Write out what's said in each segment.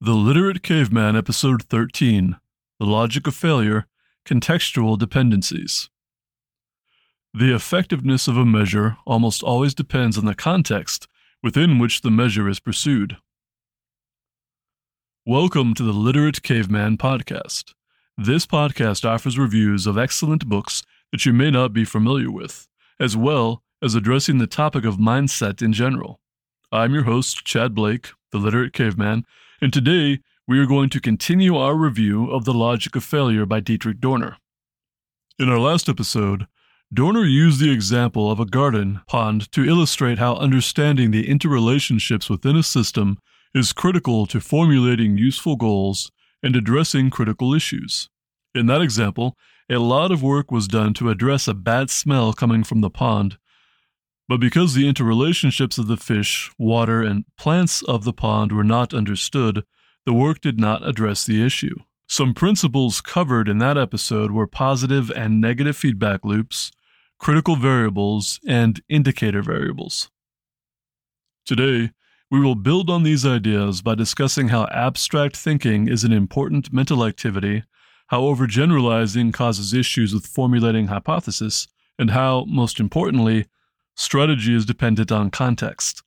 The Literate Caveman, Episode 13 The Logic of Failure Contextual Dependencies. The effectiveness of a measure almost always depends on the context within which the measure is pursued. Welcome to the Literate Caveman Podcast. This podcast offers reviews of excellent books that you may not be familiar with, as well as addressing the topic of mindset in general. I'm your host, Chad Blake, the Literate Caveman and today we are going to continue our review of The Logic of Failure by Dietrich Dorner. In our last episode, Dorner used the example of a garden pond to illustrate how understanding the interrelationships within a system is critical to formulating useful goals and addressing critical issues. In that example, a lot of work was done to address a bad smell coming from the pond but because the interrelationships of the fish, water, and plants of the pond were not understood, the work did not address the issue. Some principles covered in that episode were positive and negative feedback loops, critical variables, and indicator variables. Today, we will build on these ideas by discussing how abstract thinking is an important mental activity, how overgeneralizing causes issues with formulating hypothesis, and how, most importantly, strategy is dependent on context.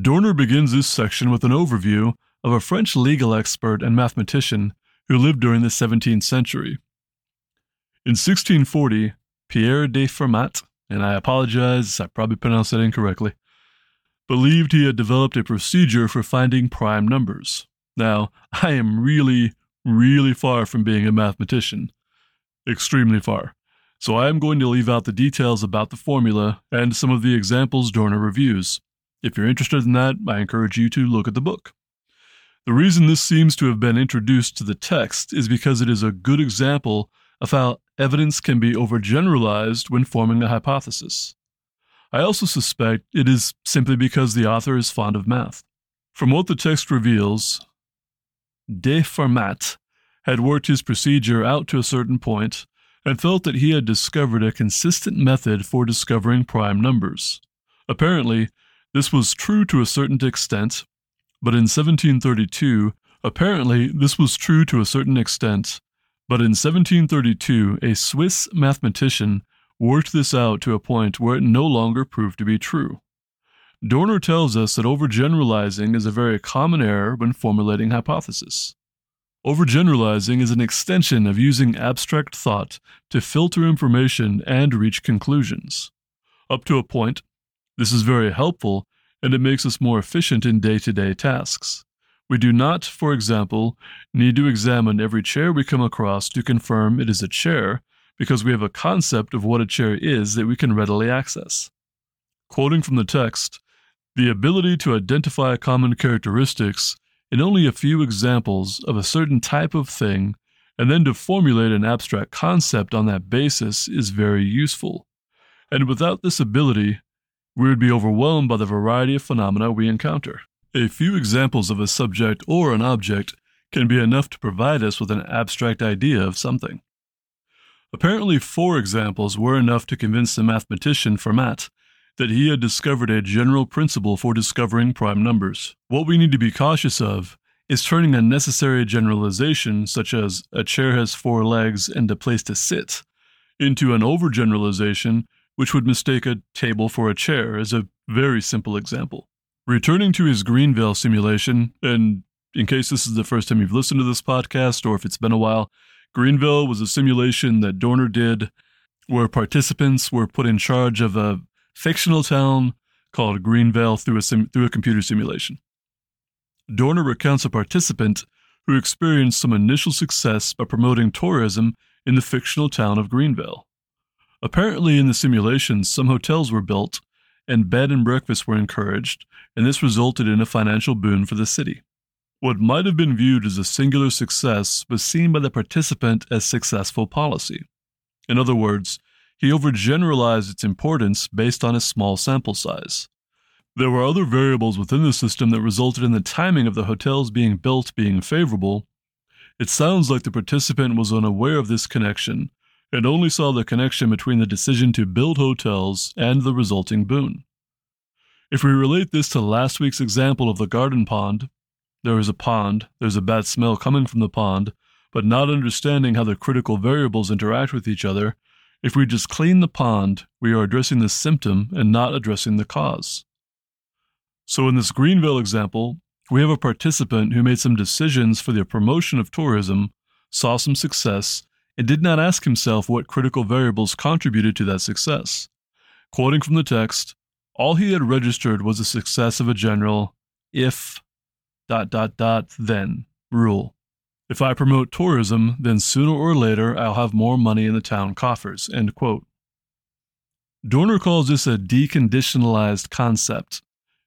Dorner begins this section with an overview of a French legal expert and mathematician who lived during the 17th century. In 1640, Pierre de Fermat, and I apologize, I probably pronounced that incorrectly, believed he had developed a procedure for finding prime numbers. Now, I am really, really far from being a mathematician. Extremely far so I am going to leave out the details about the formula and some of the examples Dorner reviews. If you're interested in that, I encourage you to look at the book. The reason this seems to have been introduced to the text is because it is a good example of how evidence can be overgeneralized when forming a hypothesis. I also suspect it is simply because the author is fond of math. From what the text reveals, De Fermat had worked his procedure out to a certain point and felt that he had discovered a consistent method for discovering prime numbers. Apparently, this was true to a certain extent, but in 1732, apparently this was true to a certain extent, but in 1732, a Swiss mathematician worked this out to a point where it no longer proved to be true. Dorner tells us that overgeneralizing is a very common error when formulating hypotheses. Overgeneralizing is an extension of using abstract thought to filter information and reach conclusions. Up to a point, this is very helpful and it makes us more efficient in day to day tasks. We do not, for example, need to examine every chair we come across to confirm it is a chair because we have a concept of what a chair is that we can readily access. Quoting from the text, the ability to identify common characteristics in only a few examples of a certain type of thing, and then to formulate an abstract concept on that basis is very useful. And without this ability, we would be overwhelmed by the variety of phenomena we encounter. A few examples of a subject or an object can be enough to provide us with an abstract idea of something. Apparently, four examples were enough to convince the mathematician Fermat that he had discovered a general principle for discovering prime numbers. What we need to be cautious of is turning a necessary generalization, such as a chair has four legs and a place to sit, into an overgeneralization which would mistake a table for a chair as a very simple example. Returning to his Greenville simulation, and in case this is the first time you've listened to this podcast or if it's been a while, Greenville was a simulation that Dorner did where participants were put in charge of a fictional town called Greenvale through a, sim- through a computer simulation. Dorner recounts a participant who experienced some initial success by promoting tourism in the fictional town of Greenvale. Apparently, in the simulation, some hotels were built and bed and breakfast were encouraged, and this resulted in a financial boon for the city. What might have been viewed as a singular success was seen by the participant as successful policy. In other words, he overgeneralized its importance based on a small sample size. There were other variables within the system that resulted in the timing of the hotels being built being favorable. It sounds like the participant was unaware of this connection and only saw the connection between the decision to build hotels and the resulting boon. If we relate this to last week's example of the garden pond, there is a pond, there's a bad smell coming from the pond, but not understanding how the critical variables interact with each other, if we just clean the pond, we are addressing the symptom and not addressing the cause. So, in this Greenville example, we have a participant who made some decisions for the promotion of tourism, saw some success, and did not ask himself what critical variables contributed to that success. Quoting from the text, all he had registered was the success of a general if dot dot dot then rule. If I promote tourism, then sooner or later I'll have more money in the town coffers. End quote. Dorner calls this a deconditionalized concept.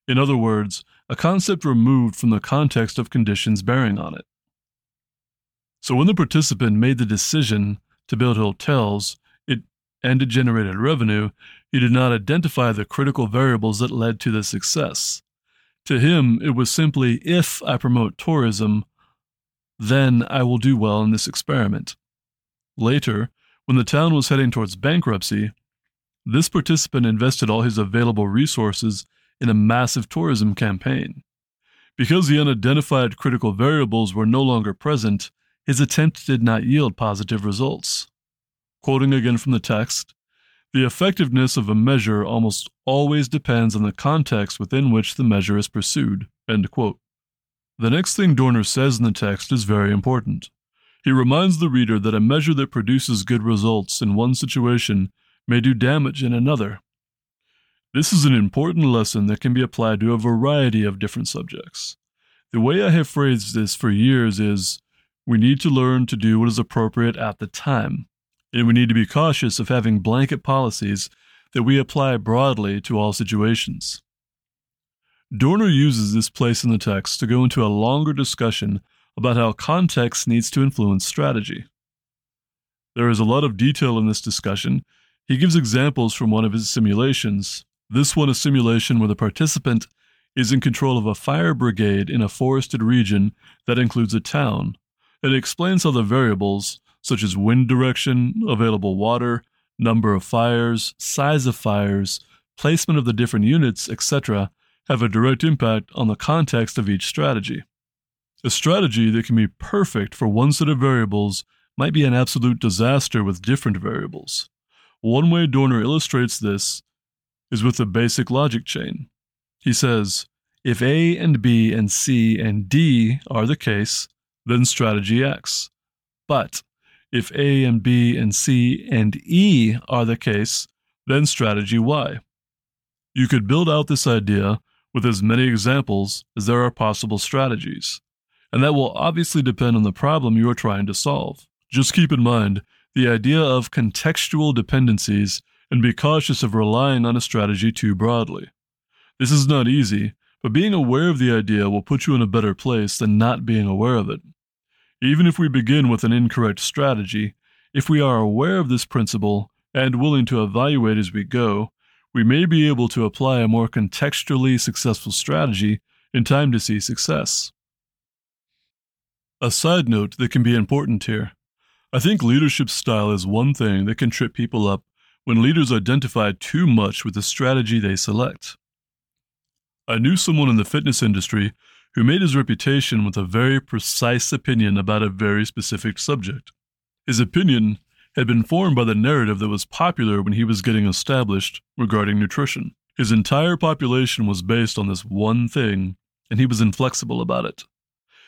In other words, a concept removed from the context of conditions bearing on it. So when the participant made the decision to build hotels it, and it generated revenue, he did not identify the critical variables that led to the success. To him, it was simply if I promote tourism, then I will do well in this experiment. Later, when the town was heading towards bankruptcy, this participant invested all his available resources in a massive tourism campaign. Because the unidentified critical variables were no longer present, his attempt did not yield positive results. Quoting again from the text, the effectiveness of a measure almost always depends on the context within which the measure is pursued. The next thing Dorner says in the text is very important. He reminds the reader that a measure that produces good results in one situation may do damage in another. This is an important lesson that can be applied to a variety of different subjects. The way I have phrased this for years is we need to learn to do what is appropriate at the time, and we need to be cautious of having blanket policies that we apply broadly to all situations. Dorner uses this place in the text to go into a longer discussion about how context needs to influence strategy. There is a lot of detail in this discussion. He gives examples from one of his simulations. This one, a simulation where the participant is in control of a fire brigade in a forested region that includes a town. It explains how the variables, such as wind direction, available water, number of fires, size of fires, placement of the different units, etc., have a direct impact on the context of each strategy. A strategy that can be perfect for one set of variables might be an absolute disaster with different variables. One way Dorner illustrates this is with the basic logic chain. He says, if A and B and C and D are the case, then strategy X. But if A and B and C and E are the case, then strategy Y. You could build out this idea with as many examples as there are possible strategies. And that will obviously depend on the problem you are trying to solve. Just keep in mind the idea of contextual dependencies and be cautious of relying on a strategy too broadly. This is not easy, but being aware of the idea will put you in a better place than not being aware of it. Even if we begin with an incorrect strategy, if we are aware of this principle and willing to evaluate as we go, we may be able to apply a more contextually successful strategy in time to see success. A side note that can be important here I think leadership style is one thing that can trip people up when leaders identify too much with the strategy they select. I knew someone in the fitness industry who made his reputation with a very precise opinion about a very specific subject. His opinion had been formed by the narrative that was popular when he was getting established regarding nutrition. His entire population was based on this one thing, and he was inflexible about it.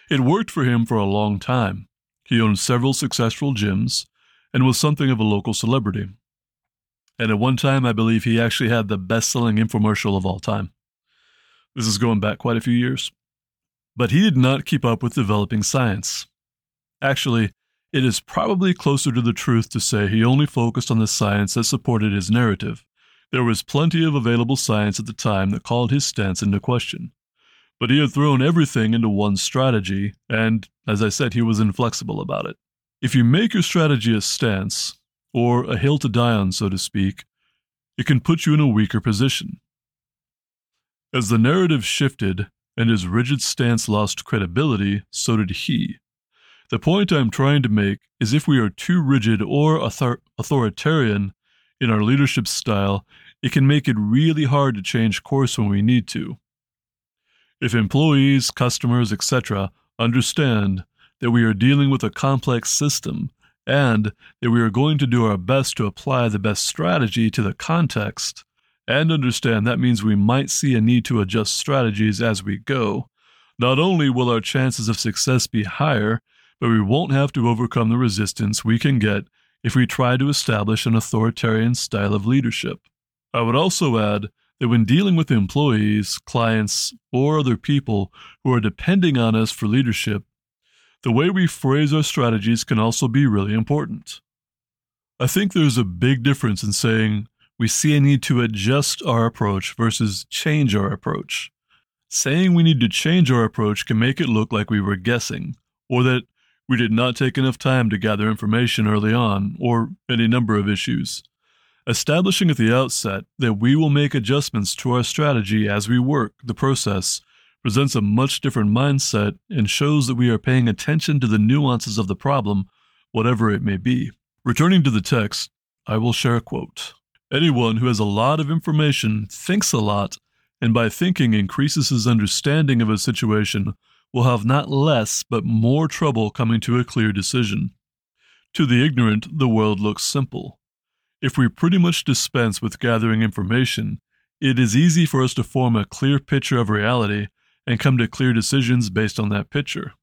It worked for him for a long time. He owned several successful gyms and was something of a local celebrity. And at one time, I believe he actually had the best selling infomercial of all time. This is going back quite a few years. But he did not keep up with developing science. Actually, it is probably closer to the truth to say he only focused on the science that supported his narrative. There was plenty of available science at the time that called his stance into question. But he had thrown everything into one strategy, and, as I said, he was inflexible about it. If you make your strategy a stance, or a hill to die on, so to speak, it can put you in a weaker position. As the narrative shifted and his rigid stance lost credibility, so did he. The point I'm trying to make is if we are too rigid or author- authoritarian in our leadership style, it can make it really hard to change course when we need to. If employees, customers, etc., understand that we are dealing with a complex system and that we are going to do our best to apply the best strategy to the context, and understand that means we might see a need to adjust strategies as we go, not only will our chances of success be higher, but we won't have to overcome the resistance we can get if we try to establish an authoritarian style of leadership. I would also add that when dealing with employees, clients, or other people who are depending on us for leadership, the way we phrase our strategies can also be really important. I think there's a big difference in saying we see a need to adjust our approach versus change our approach. Saying we need to change our approach can make it look like we were guessing, or that we did not take enough time to gather information early on, or any number of issues. Establishing at the outset that we will make adjustments to our strategy as we work the process presents a much different mindset and shows that we are paying attention to the nuances of the problem, whatever it may be. Returning to the text, I will share a quote. Anyone who has a lot of information thinks a lot, and by thinking increases his understanding of a situation, will have not less but more trouble coming to a clear decision. To the ignorant, the world looks simple. If we pretty much dispense with gathering information, it is easy for us to form a clear picture of reality and come to clear decisions based on that picture.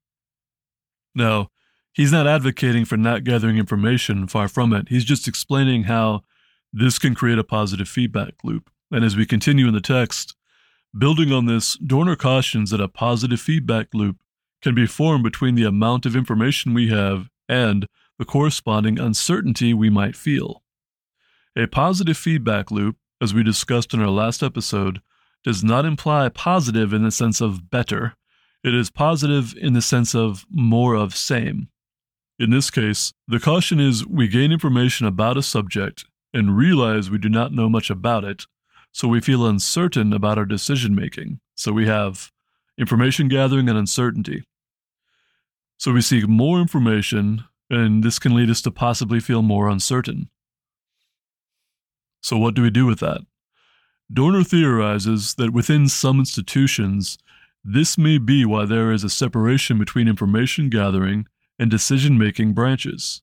Now, he's not advocating for not gathering information, far from it. He's just explaining how this can create a positive feedback loop. And as we continue in the text, building on this, Dorner cautions that a positive feedback loop can be formed between the amount of information we have and the corresponding uncertainty we might feel. A positive feedback loop, as we discussed in our last episode, does not imply positive in the sense of better. It is positive in the sense of more of same. In this case, the caution is we gain information about a subject and realize we do not know much about it, so we feel uncertain about our decision making. So we have information gathering and uncertainty. So we seek more information, and this can lead us to possibly feel more uncertain. So, what do we do with that? Dorner theorizes that within some institutions, this may be why there is a separation between information gathering and decision making branches.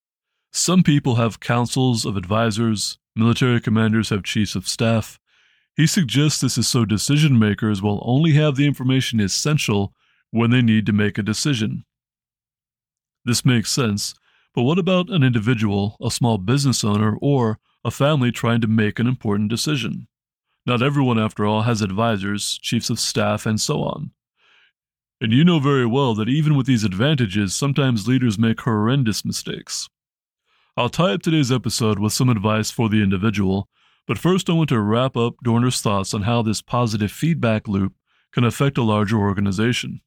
Some people have councils of advisors, military commanders have chiefs of staff. He suggests this is so decision makers will only have the information essential when they need to make a decision. This makes sense, but what about an individual, a small business owner, or a family trying to make an important decision. Not everyone, after all, has advisors, chiefs of staff, and so on. And you know very well that even with these advantages, sometimes leaders make horrendous mistakes. I'll tie up today's episode with some advice for the individual, but first I want to wrap up Dorner's thoughts on how this positive feedback loop can affect a larger organization.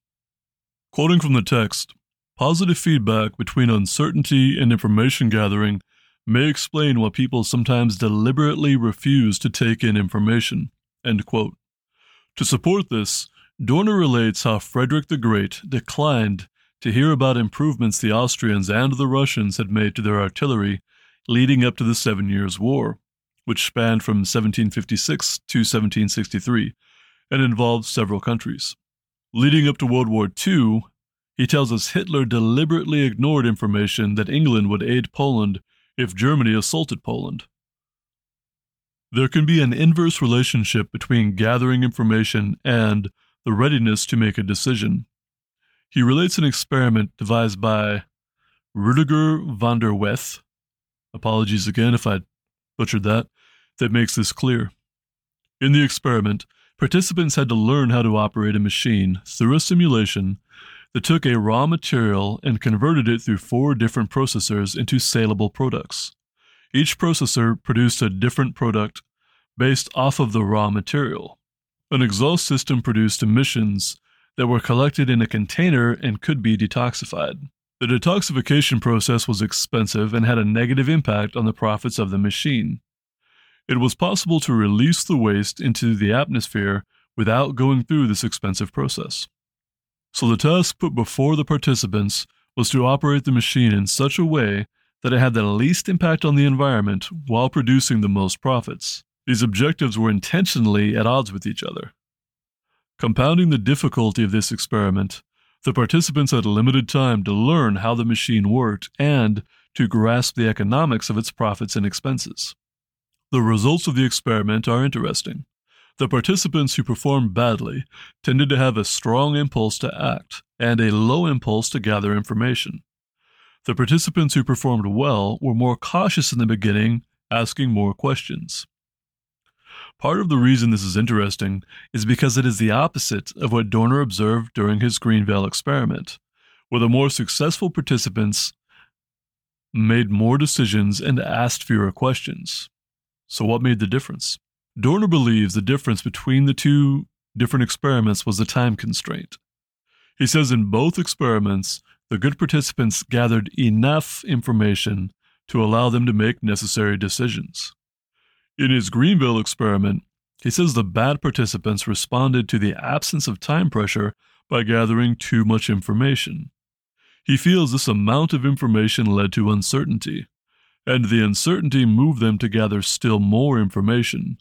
Quoting from the text, positive feedback between uncertainty and information gathering may explain why people sometimes deliberately refuse to take in information. To support this, Dorner relates how Frederick the Great declined to hear about improvements the Austrians and the Russians had made to their artillery leading up to the Seven Years' War, which spanned from 1756 to 1763 and involved several countries. Leading up to World War II, he tells us Hitler deliberately ignored information that England would aid Poland if Germany assaulted Poland. There can be an inverse relationship between gathering information and the readiness to make a decision. He relates an experiment devised by Rudiger van der Weth, apologies again if I butchered that, that makes this clear. In the experiment, participants had to learn how to operate a machine through a simulation that took a raw material and converted it through four different processors into saleable products. Each processor produced a different product based off of the raw material. An exhaust system produced emissions that were collected in a container and could be detoxified. The detoxification process was expensive and had a negative impact on the profits of the machine. It was possible to release the waste into the atmosphere without going through this expensive process. So the task put before the participants was to operate the machine in such a way that it had the least impact on the environment while producing the most profits. These objectives were intentionally at odds with each other. Compounding the difficulty of this experiment, the participants had limited time to learn how the machine worked and to grasp the economics of its profits and expenses. The results of the experiment are interesting. The participants who performed badly tended to have a strong impulse to act and a low impulse to gather information. The participants who performed well were more cautious in the beginning, asking more questions. Part of the reason this is interesting is because it is the opposite of what Dorner observed during his Greenville experiment, where the more successful participants made more decisions and asked fewer questions. So, what made the difference? Dorner believes the difference between the two different experiments was the time constraint. He says in both experiments, the good participants gathered enough information to allow them to make necessary decisions. In his Greenville experiment, he says the bad participants responded to the absence of time pressure by gathering too much information. He feels this amount of information led to uncertainty, and the uncertainty moved them to gather still more information,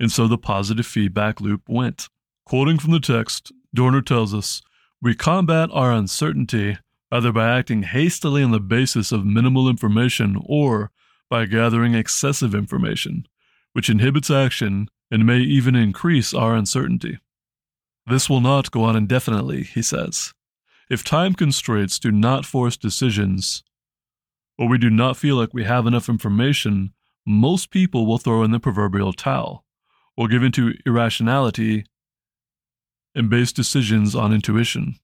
and so the positive feedback loop went. Quoting from the text, Dorner tells us, We combat our uncertainty either by acting hastily on the basis of minimal information or by gathering excessive information, which inhibits action and may even increase our uncertainty. This will not go on indefinitely, he says. If time constraints do not force decisions, or we do not feel like we have enough information, most people will throw in the proverbial towel, or give into irrationality and base decisions on intuition.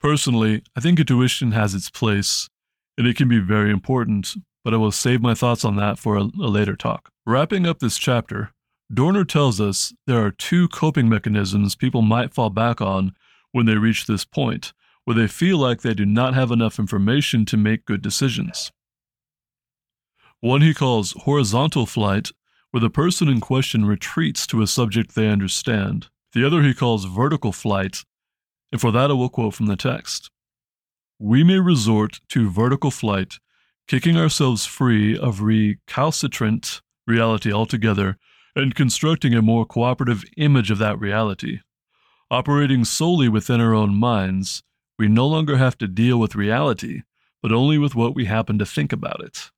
Personally, I think intuition has its place, and it can be very important, but I will save my thoughts on that for a, a later talk. Wrapping up this chapter, Dorner tells us there are two coping mechanisms people might fall back on when they reach this point, where they feel like they do not have enough information to make good decisions. One he calls horizontal flight, where the person in question retreats to a subject they understand. The other he calls vertical flight, and for that I will quote from the text. We may resort to vertical flight, kicking ourselves free of recalcitrant reality altogether and constructing a more cooperative image of that reality. Operating solely within our own minds, we no longer have to deal with reality, but only with what we happen to think about it.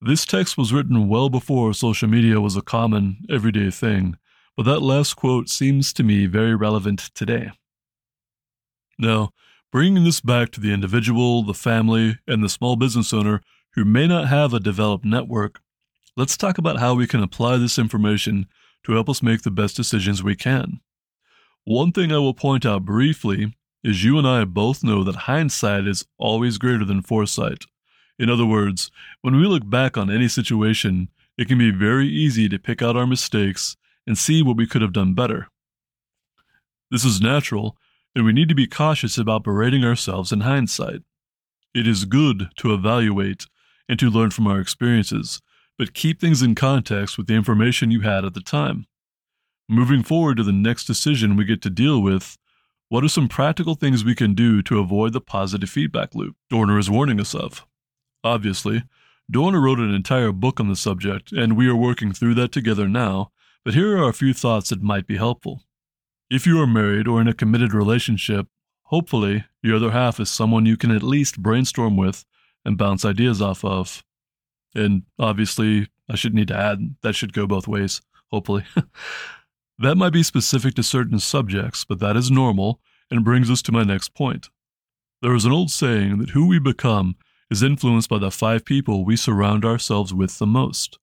This text was written well before social media was a common, everyday thing, but that last quote seems to me very relevant today. Now, bringing this back to the individual, the family, and the small business owner who may not have a developed network, let's talk about how we can apply this information to help us make the best decisions we can. One thing I will point out briefly is you and I both know that hindsight is always greater than foresight. In other words, when we look back on any situation, it can be very easy to pick out our mistakes and see what we could have done better. This is natural and we need to be cautious about berating ourselves in hindsight. It is good to evaluate and to learn from our experiences, but keep things in context with the information you had at the time. Moving forward to the next decision we get to deal with, what are some practical things we can do to avoid the positive feedback loop Dorner is warning us of? Obviously, Dorner wrote an entire book on the subject, and we are working through that together now, but here are a few thoughts that might be helpful. If you are married or in a committed relationship, hopefully your other half is someone you can at least brainstorm with and bounce ideas off of. And obviously, I should need to add that should go both ways, hopefully. that might be specific to certain subjects, but that is normal and brings us to my next point. There is an old saying that who we become is influenced by the five people we surround ourselves with the most.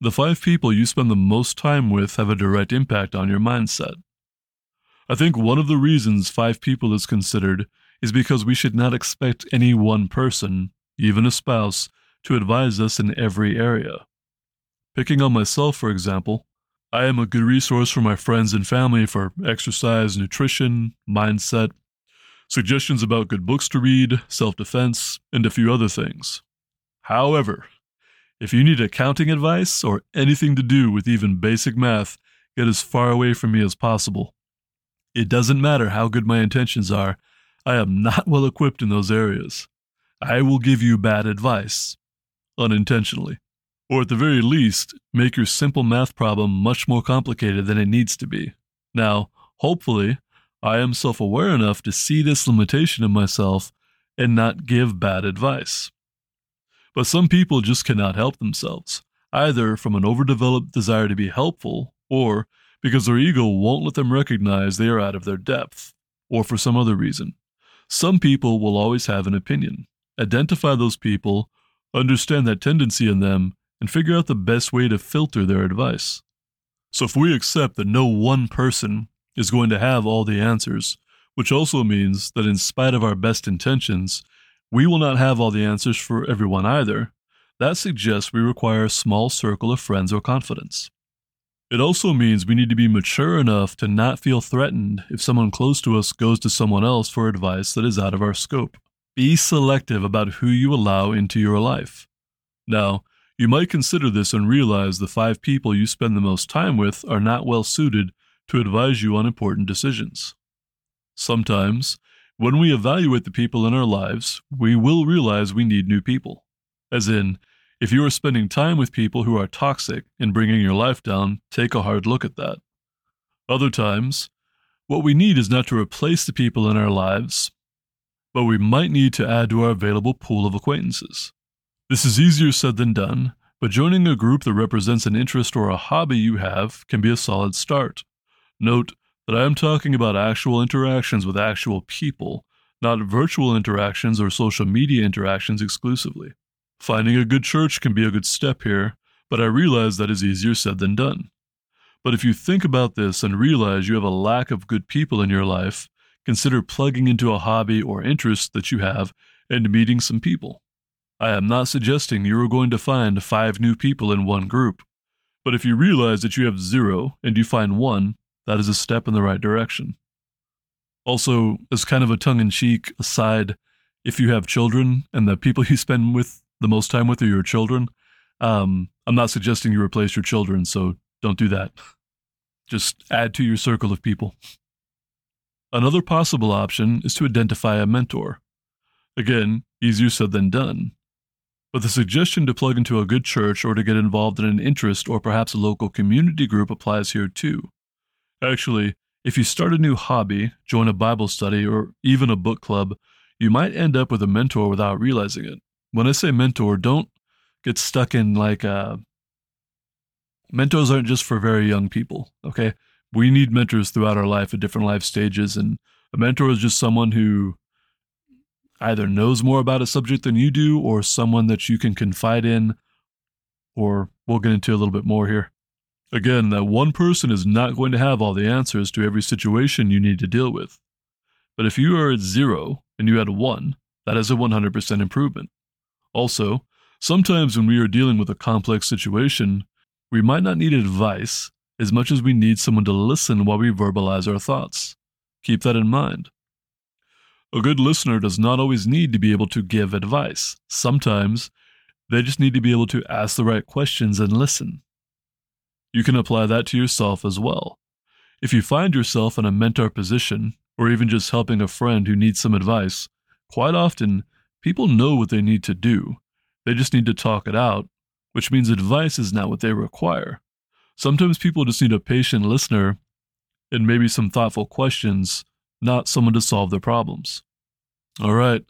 The five people you spend the most time with have a direct impact on your mindset. I think one of the reasons five people is considered is because we should not expect any one person, even a spouse, to advise us in every area. Picking on myself, for example, I am a good resource for my friends and family for exercise, nutrition, mindset, suggestions about good books to read, self defense, and a few other things. However, if you need accounting advice or anything to do with even basic math, get as far away from me as possible. It doesn't matter how good my intentions are, I am not well equipped in those areas. I will give you bad advice, unintentionally. Or at the very least, make your simple math problem much more complicated than it needs to be. Now, hopefully, I am self aware enough to see this limitation in myself and not give bad advice. But some people just cannot help themselves, either from an overdeveloped desire to be helpful or because their ego won't let them recognize they are out of their depth, or for some other reason. Some people will always have an opinion. Identify those people, understand that tendency in them, and figure out the best way to filter their advice. So if we accept that no one person is going to have all the answers, which also means that in spite of our best intentions, we will not have all the answers for everyone either, that suggests we require a small circle of friends or confidence. It also means we need to be mature enough to not feel threatened if someone close to us goes to someone else for advice that is out of our scope. Be selective about who you allow into your life. Now, you might consider this and realize the five people you spend the most time with are not well suited to advise you on important decisions. Sometimes, when we evaluate the people in our lives, we will realize we need new people. As in, if you are spending time with people who are toxic and bringing your life down, take a hard look at that. Other times, what we need is not to replace the people in our lives, but we might need to add to our available pool of acquaintances. This is easier said than done, but joining a group that represents an interest or a hobby you have can be a solid start. Note that I am talking about actual interactions with actual people, not virtual interactions or social media interactions exclusively. Finding a good church can be a good step here, but I realize that is easier said than done. But if you think about this and realize you have a lack of good people in your life, consider plugging into a hobby or interest that you have and meeting some people. I am not suggesting you are going to find five new people in one group, but if you realize that you have zero and you find one, that is a step in the right direction. Also, as kind of a tongue in cheek aside, if you have children and the people you spend with the most time with are your children. Um, I'm not suggesting you replace your children, so don't do that. Just add to your circle of people. Another possible option is to identify a mentor. Again, easier said than done. But the suggestion to plug into a good church or to get involved in an interest or perhaps a local community group applies here too. Actually, if you start a new hobby, join a Bible study, or even a book club, you might end up with a mentor without realizing it when I say mentor, don't get stuck in like uh, mentors aren't just for very young people. Okay, we need mentors throughout our life at different life stages, and a mentor is just someone who either knows more about a subject than you do, or someone that you can confide in, or we'll get into a little bit more here. Again, that one person is not going to have all the answers to every situation you need to deal with. But if you are at zero and you had one, that is a 100% improvement. Also, sometimes when we are dealing with a complex situation, we might not need advice as much as we need someone to listen while we verbalize our thoughts. Keep that in mind. A good listener does not always need to be able to give advice. Sometimes they just need to be able to ask the right questions and listen. You can apply that to yourself as well. If you find yourself in a mentor position, or even just helping a friend who needs some advice, quite often People know what they need to do. They just need to talk it out, which means advice is not what they require. Sometimes people just need a patient listener and maybe some thoughtful questions, not someone to solve their problems. All right,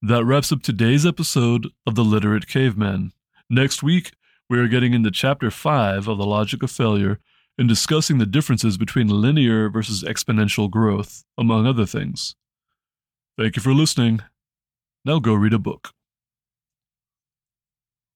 that wraps up today's episode of The Literate Caveman. Next week, we are getting into Chapter 5 of The Logic of Failure and discussing the differences between linear versus exponential growth, among other things. Thank you for listening. Now go read a book.